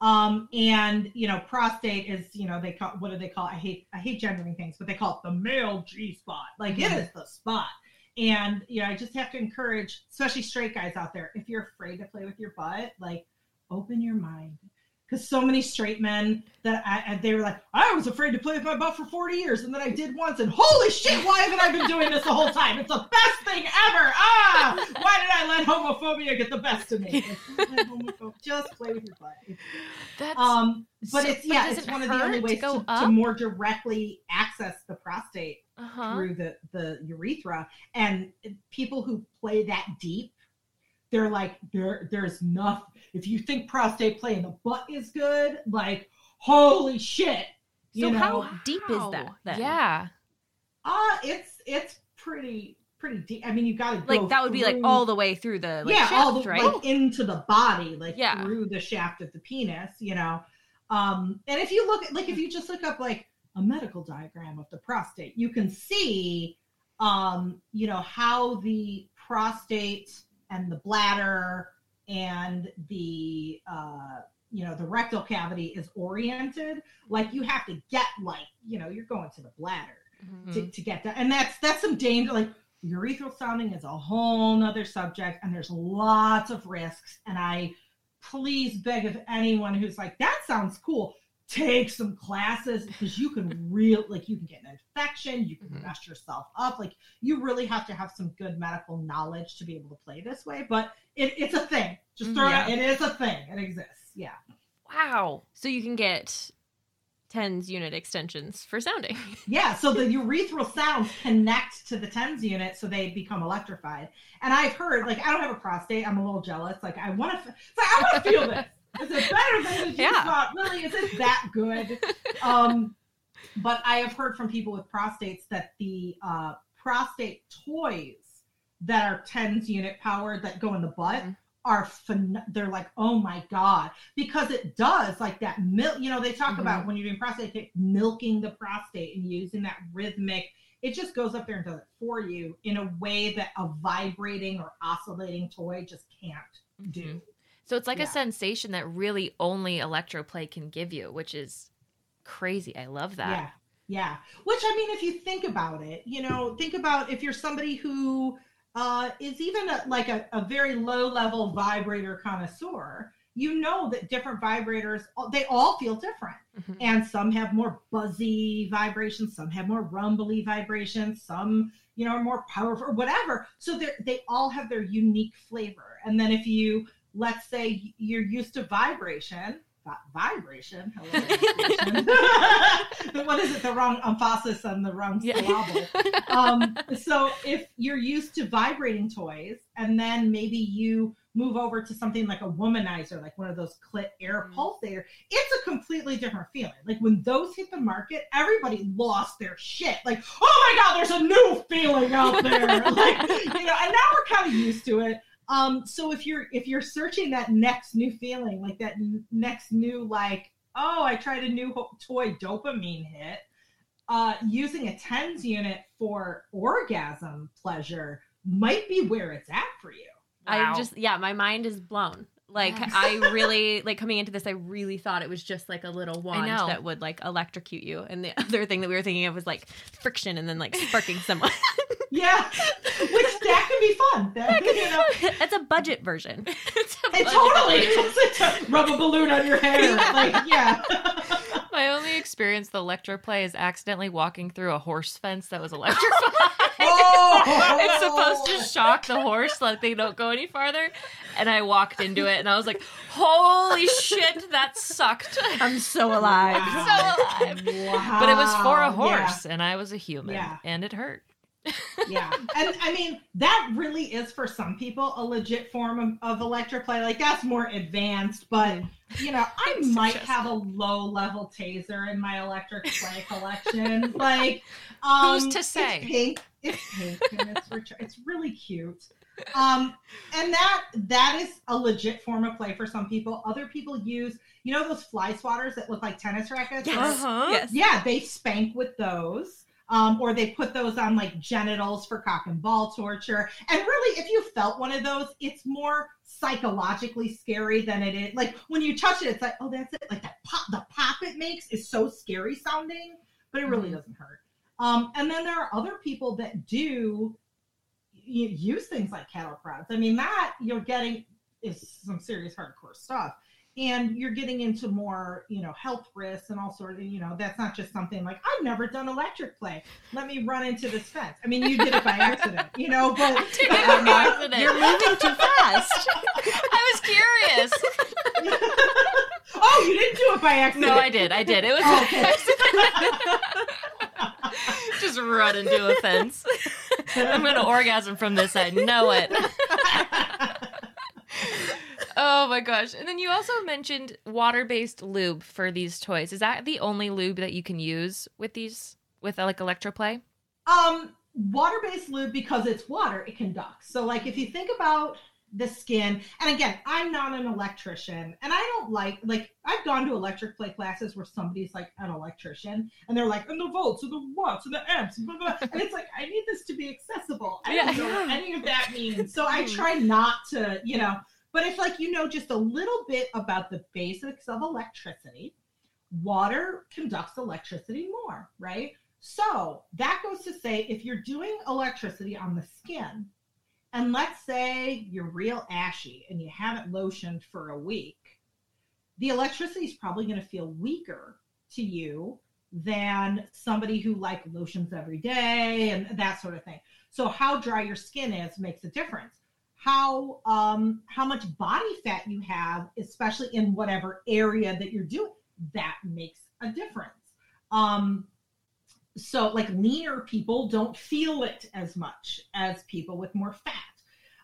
um, and you know prostate is you know they call what do they call it? i hate i hate gendering things but they call it the male g spot. Like it is the spot. And you know i just have to encourage especially straight guys out there if you're afraid to play with your butt like open your mind because so many straight men that I, they were like, I was afraid to play with my butt for 40 years, and then I did once, and holy shit, why haven't I been doing this the whole time? It's the best thing ever. Ah, why did I let homophobia get the best of me? It's not like homopho- Just play with your butt. That's Um, but So- it's but yeah, does it's one of the only hurt to ways to, to more directly access the prostate uh-huh. through the the urethra and people who play that deep they're like there there's nothing if you think prostate play in the butt is good like holy shit you So know how deep is that? Then? Yeah. uh it's it's pretty pretty deep. I mean, you got to Like that would be like all the way through the like, yeah, all shaft, the right? like into the body, like Yeah. through the shaft of the penis, you know. Um, and if you look at like if you just look up like a medical diagram of the prostate, you can see um, you know, how the prostate and the bladder and the uh you know the rectal cavity is oriented like you have to get like you know you're going to the bladder Mm-hmm. to, to get that and that's that's some danger like urethral sounding is a whole nother subject and there's lots of risks and i please beg of anyone who's like that sounds cool take some classes because you can real like you can get an infection you can Mhm. mess yourself up like you really have to have some good medical knowledge to be able to play this way but it, it's a thing just throw Yeah. it it is a thing it exists yeah Wow. So you can get tens unit extensions for sounding. *laughs* Yeah, so the urethral sounds connect to the TENS unit so they become electrified. And I've heard, like, I don't have a prostate. I'm a little jealous. Like, I want to, like, I want to feel this. Is it better *laughs* than Yeah. spot? Really, is it that good? *laughs* Um, but I have heard from people with prostates that the uh, prostate toys that are TENS unit powered that go in the butt Mhm. are phen- they're like oh my god because it does like that milk you know they talk about when you're doing prostate milking the prostate and using that rhythmic it just goes up there and does it for you in a way that a vibrating or oscillating toy just can't do Mhm. So it's like Yeah. a sensation that really only electroplay can give you, which is crazy. I love that. Yeah. Yeah. Which I mean, if you think about it, you know, think about if you're somebody who uh, is even a, like a, a very low level vibrator connoisseur, you know that different vibrators, they all feel different. Mhm. And some have more buzzy vibrations, some have more rumbly vibrations, some, you know, are more powerful or whatever. So they they all have their unique flavor. And then if you, let's say you're used to vibration, vibration, *laughs* vibration. *laughs* what is it? The wrong emphasis on the wrong Yeah. syllable. *laughs* Um, so if you're used to vibrating toys, and then maybe you move over to something like a womanizer, like one of those clit air Mhm. pulsator, it's a completely different feeling. Like when those hit the market, everybody lost their shit. Like, oh my god, there's a new feeling out there. like, you know, and now we're kind of used to it. Um, so if you're if you're searching that next new feeling, like that n- next new like, oh, I tried a new ho- toy dopamine hit, uh, using a tens unit for orgasm pleasure might be where it's at for you. Wow. I just yeah, my mind is blown. Like Yes. I *laughs* really like coming into this, I really thought it was just like a little wand that would like electrocute you. And the *laughs* other thing that we were thinking of was like friction and then like sparking someone. *laughs* Yeah, which that could be fun. That, you know, That's a budget version. *laughs* It's a it budget totally electro- is. Rub a balloon on your hair. Like, yeah. *laughs* My only experience with electroplay is accidentally walking through a horse fence that was *laughs* electrified. Oh! it's supposed to shock the horse so that they don't go any farther. And I walked into it and I was like, holy shit, that sucked. I'm so alive. Wow. so alive. Wow. But it was for a Yeah. horse and I was a human Yeah. and it hurt. Yeah and i mean that really is for some people a legit form of, of electroplay like that's more advanced but you know i It's might have a low level taser in my electric play collection like um Who's to it's say? pink it's pink and it's rich it's really cute um and that that is a legit form of play for some people other people use you know those fly swatters that look like tennis rackets Yes. Uh-huh. Yes. yeah, they spank with those. Um, or they put those on like genitals for cock and ball torture. And really, if you felt one of those, it's more psychologically scary than it is. Like when you touch it, it's like, oh, that's it. Like that pop, the pop it makes is so scary sounding, but it really Mhm. doesn't hurt. Um, and then there are other people that do use things like cattle prods. I mean, that you're getting is some serious hardcore stuff and you're getting into more you know health risks and all sort of you know that's not just something like i've never done electric play let me run into this fence i mean you did it by *laughs* accident you know but by accident. You're moving too fast. *laughs* I was curious. *laughs* oh you didn't do it by accident No, I did. I did. It was Oh, okay. just run into a fence. I'm gonna orgasm from this. I know it. Oh my gosh. And then you also mentioned water-based lube for these toys. Is that the only lube that you can use with these with like electroplay? Um, water-based lube because it's water, it conducts. So like if you think about the skin, and again, I'm not an electrician, and I don't like like I've gone to electric play classes where somebody's like an electrician, and they're like, and the volts, and the watts, and the amps, blah, blah. and it's like I need this to be accessible. I don't know what any of that means, so I *laughs* try not to, you know. But if like you know just a little bit about the basics of electricity, water conducts electricity more, right? So that goes to say if you're doing electricity on the skin, and let's say you're real ashy and you haven't lotioned for a week, the electricity is probably going to feel weaker to you than somebody who like lotions every day and that sort of thing. So how dry your skin is makes a difference. How um how much body fat you have, especially in whatever area that you're doing, that makes a difference. Um so like leaner people don't feel it as much as people with more fat.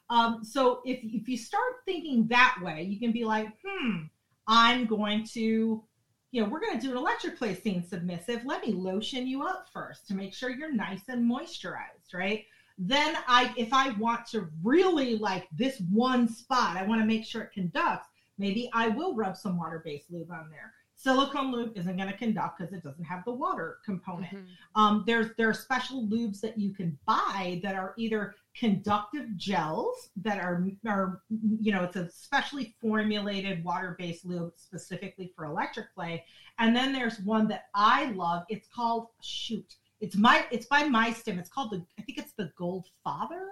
Um, so if if you start thinking that way, you can be like, hmm, I'm going to, you know, we're going to do an scene submissive. Let me lotion you up first to make sure you're nice and moisturized, right? Then I, if I want to really like this one spot, I want to make sure it conducts. Maybe I will rub some water-based lube on there. Silicone lube isn't going to conduct because it doesn't have the water component. Um, there's there are special lubes that you can buy that are either conductive gels that are are you know it's a specially formulated water-based lube specifically for electric play, and then there's one that I love. It's called shoot. It's my it's by MyStim. It's called the I think it's the Gold Father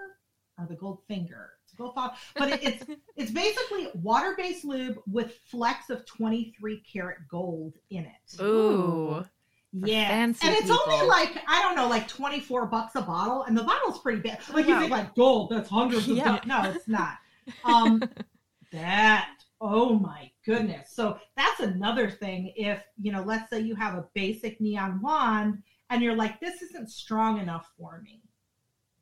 or the Gold Finger. It's Gold Father, but it, it's *laughs* it's basically water-based lube with flecks of 23 karat gold in it. Ooh. Yeah, fancy and it's only like I don't know, like twenty four bucks a bottle, and the bottle's pretty big. Like you think like gold, that's hundreds of Yeah. dollars. No, it's not. Um, *laughs* that oh my goodness. So that's another thing. If you know, let's say you have a basic neon wand, and you're like, this isn't strong enough for me.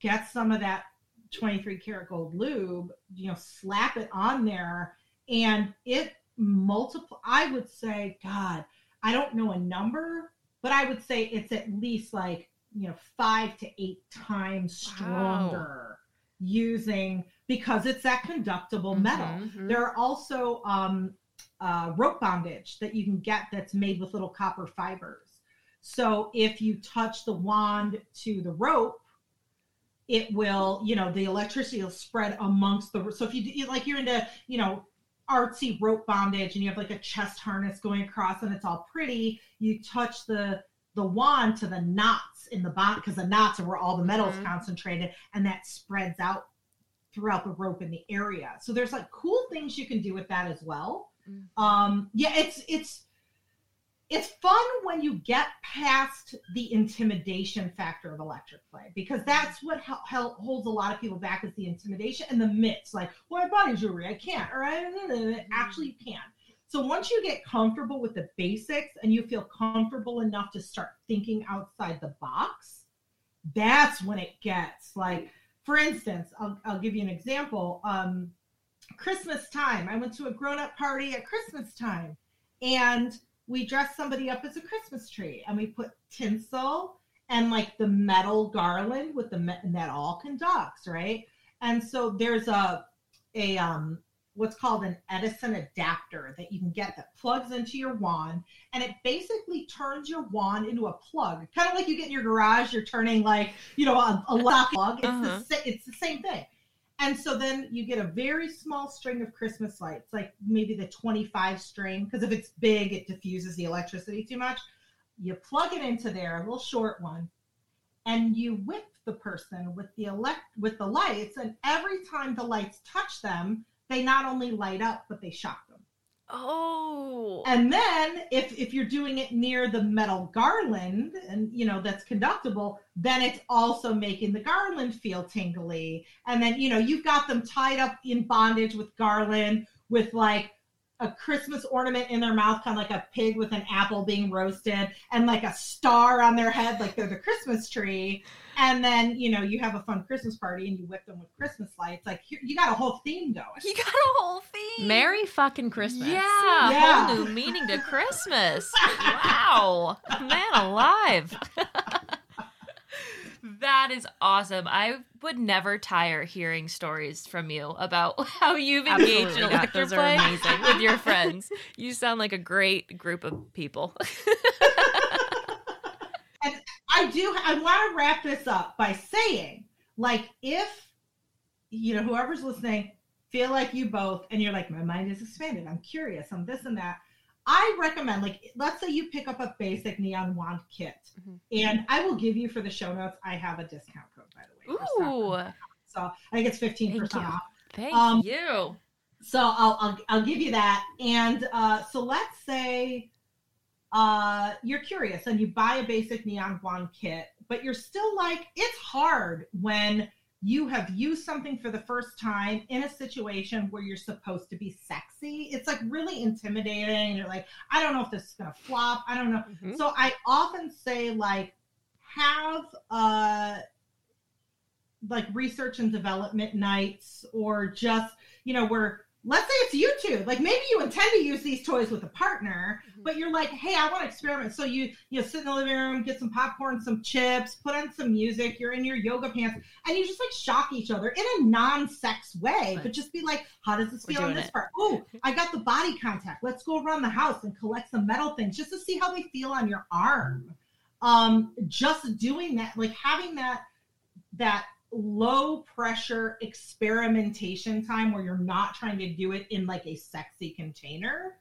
Get some of that twenty three karat gold lube. You know, slap it on there, and it multiple. I would say, God. I don't know a number, but I would say it's at least like, you know, five to eight times stronger using because it's that conductible metal. Mhm. There are also um, uh, rope bondage that you can get that's made with little copper fibers. So if you touch the wand to the rope, it will, you know, the electricity will spread amongst the. So if you like you're into, you know, artsy rope bondage and you have like a chest harness going across and it's all pretty, you touch the the wand to the knots in the bond because the knots are where all the metal is Mhm. concentrated and that spreads out throughout the rope in the area. So there's like cool things you can do with that as well. Mhm. Um, yeah, it's it's it's fun when you get past the intimidation factor of electric play because that's what hel- hel- holds a lot of people back is the intimidation and the myths like well I body jewelry I can't or I actually you can. So once you get comfortable with the basics and you feel comfortable enough to start thinking outside the box that's when it gets like for instance I'll, I'll give you an example um, Christmas time. I went to a grown-up party at Christmas time and we dress somebody up as a Christmas tree and we put tinsel and like the metal garland with the me- and that all conducts, right? And so there's a a um what's called an Edison adapter that you can get that plugs into your wand and it basically turns your wand into a plug. Kind of like you get in your garage, you're turning like, you know, a, a lock plug. It's Uh-huh. the it's the same thing. And so then you get a very small string of Christmas lights, like maybe the 25 string, because if it's big, it diffuses the electricity too much. You plug it into there, a little short one, and you whip the person with the elect with the lights, and every time the lights touch them, they not only light up, but they shock them. Oh. And then if if you're doing it near the metal garland and you know that's conductible, then it's also making the garland feel tingly. And then you know you've got them tied up in bondage with garland with like a Christmas ornament in their mouth, kind of like a pig with an apple being roasted, and like a star on their head, like they're the Christmas tree. And then you know you have a fun Christmas party and you whip them with Christmas lights. Like here, you got a whole theme going. You got a whole theme. Merry fucking Christmas. Yeah, Yeah. whole new meaning to Christmas. *laughs* wow, man alive. *laughs* That is awesome. I would never tire hearing stories from you about *laughs* how you've engaged Absolutely in not. electric Those play with your friends. *laughs* You sound like a great group of people. *laughs* I do. I want to wrap this up by saying, like, if you know whoever's listening feel like you both, and you're like, my mind is expanded. I'm curious. I'm this and that. I recommend, like, let's say you pick up a basic neon wand kit, Mhm. and I will give you for the show notes. I have a discount code, by the way. Ooh, So I think it's fifteen Thank percent you. off. thank Um, you. So I'll, I'll I'll give you that. And uh, so let's say uh, you're curious and you buy a basic neon wand kit, but you're still like it's hard when you have used something for the first time in a situation where you're supposed to be sexy. It's like really intimidating. You're like, I don't know if this is gonna flop. I don't know. Mhm. So I often say like have uh like research and development nights or just you know where let's say it's you two like maybe you intend to use these toys with a partner Mhm. but you're like hey i want to experiment. So you you know sit in the living room get some popcorn some chips put on some music you're in your yoga pants and you just like shock each other in a non-sex way but just be like how does this We're feel on this it. part? Oh i got the body contact. Let's go around the house and collect some metal things just to see how they feel on your arm. Um just doing that like having that that low pressure experimentation time where you're not trying to do it in like a sexy container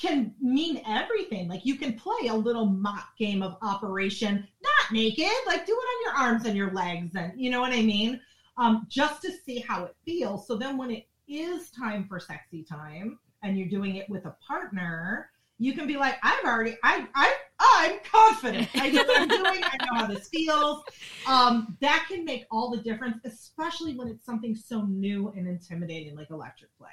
can mean everything. Like you can play a little mock game of operation not naked like do it on your arms and your legs and you know what i mean? Um just to see how it feels. So then when it is time for sexy time and you're doing it with a partner you can be like i've already i i i'm confident i know what i'm *laughs* doing i know how this feels um, that can make all the difference, especially when it's something so new and intimidating like electric play.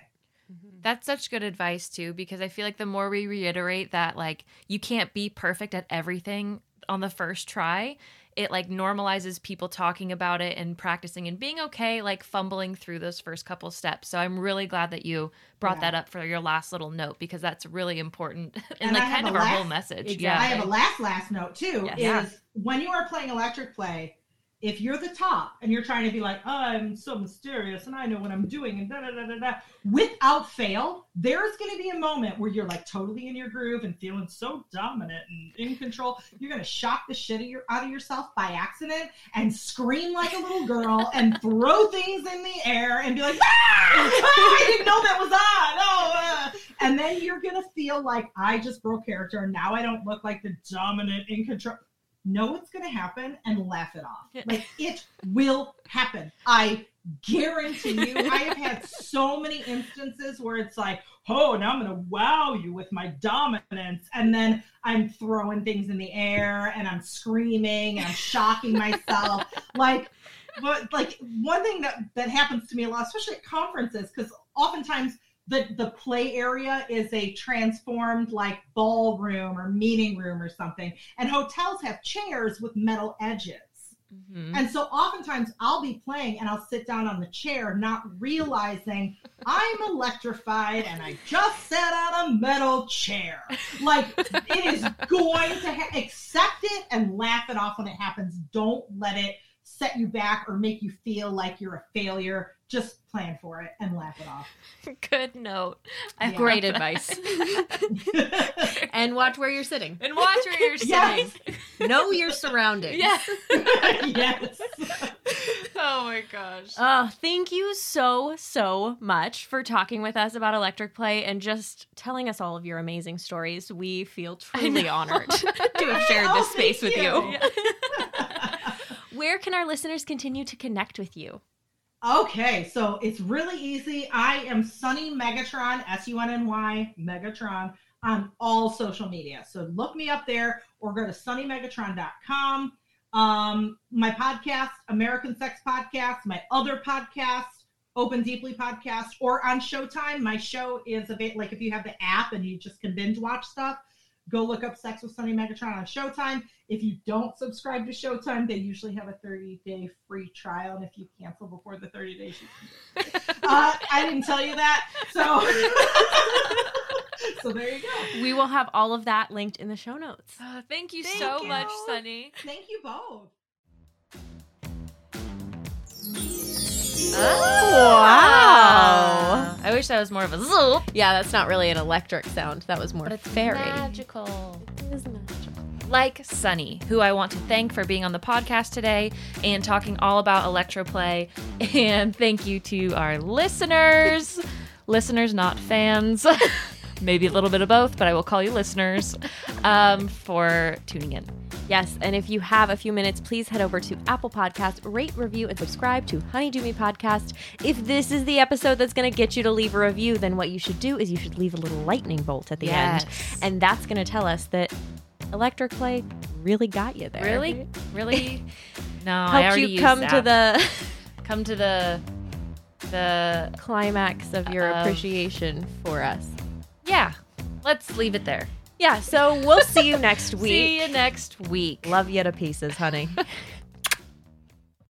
Mhm. That's such good advice too, because I feel like the more we reiterate that like you can't be perfect at everything on the first try, it like normalizes people talking about it and practicing and being okay, like fumbling through those first couple steps. So I'm really glad that you brought Yeah. that up for your last little note because that's really important *laughs* and, And like kind of our whole message. Exactly. Yeah. I have a last last note too. Yes. Is Yeah. when you are playing electric play, if you're the top and you're trying to be like, oh, I'm so mysterious and I know what I'm doing and da da da da da, without fail, there's going to be a moment where you're like totally in your groove and feeling so dominant and in control. You're going to shock the shit of your, out of yourself by accident and scream like a little girl *laughs* and throw things in the air and be like, ah, I didn't know that was on. Oh, uh. and then you're going to feel like I just broke character and now I don't look like the dominant in control know what's going to happen and laugh it off. Like it will happen. I guarantee you. *laughs* I have had so many instances where it's like, oh, now I'm going to wow you with my dominance. And then I'm throwing things in the air and I'm screaming and I'm shocking myself. *laughs* like, but like one thing that, that happens to me a lot, especially at conferences, because oftentimes the the play area is a transformed like ballroom or meeting room or something and hotels have chairs with metal edges. Mhm. and so oftentimes i'll be playing and i'll sit down on the chair not realizing i'm electrified and i just sat on a metal chair. Like it is going to ha- accept it and laugh it off when it happens. Don't let it set you back or make you feel like you're a failure just plan for it and laugh it off *laughs* Good note. Yeah. Great advice. *laughs* and watch where you're sitting. and watch where you're *laughs* sitting. Yes. Know your surroundings. Yes. yes. oh my gosh. Oh, thank you so, so much for talking with us about electric play and just telling us all of your amazing stories. We feel truly honored to have shared Oh, this space with thank you. you. Where can our listeners continue to connect with you? Okay, so it's really easy. I am Sunny Megatron, S U N N Y Megatron, on all social media. So look me up there or go to sunnymegatron.com. Um, my podcast, American Sex Podcast, my other podcast, Open Deeply Podcast, or on Showtime. My show is available. Like if you have the app and you just can binge watch stuff, go look up Sex with Sunny Megatron on Showtime. If you don't subscribe to Showtime, they usually have a 30 day free trial. And if you cancel before the 30 days, you can *laughs* uh, I didn't tell you that. So, *laughs* so there you go. We will have all of that linked in the show notes. Oh, thank you Thank so you. much, Sunny. Thank you both. Wow. I wish that was more of a zoop, Yeah, that's not really an electric sound. That was more but it's fairy. magical. It is magical. like Sunny, who I want to thank for being on the podcast today and talking all about electroplay. *laughs* And thank you to our listeners, *laughs* listeners, not fans, *laughs* maybe a little bit of both, but I will call you listeners um, for tuning in. Yes, and if you have a few minutes, please head over to Apple Podcast, rate, review, and subscribe to Honey DEWME Podcast. If this is the episode that's going to get you to leave a review, then what you should do is you should leave a little lightning bolt at the end, and that's going to tell us that Electric Play really got you there. Really, really, *laughs* no, I helped you come to the come to the the climax of your appreciation for us. Yeah. Let's leave it there. Yeah, so we'll see you next *laughs* week. See you next week. Love you to pieces, honey. *laughs*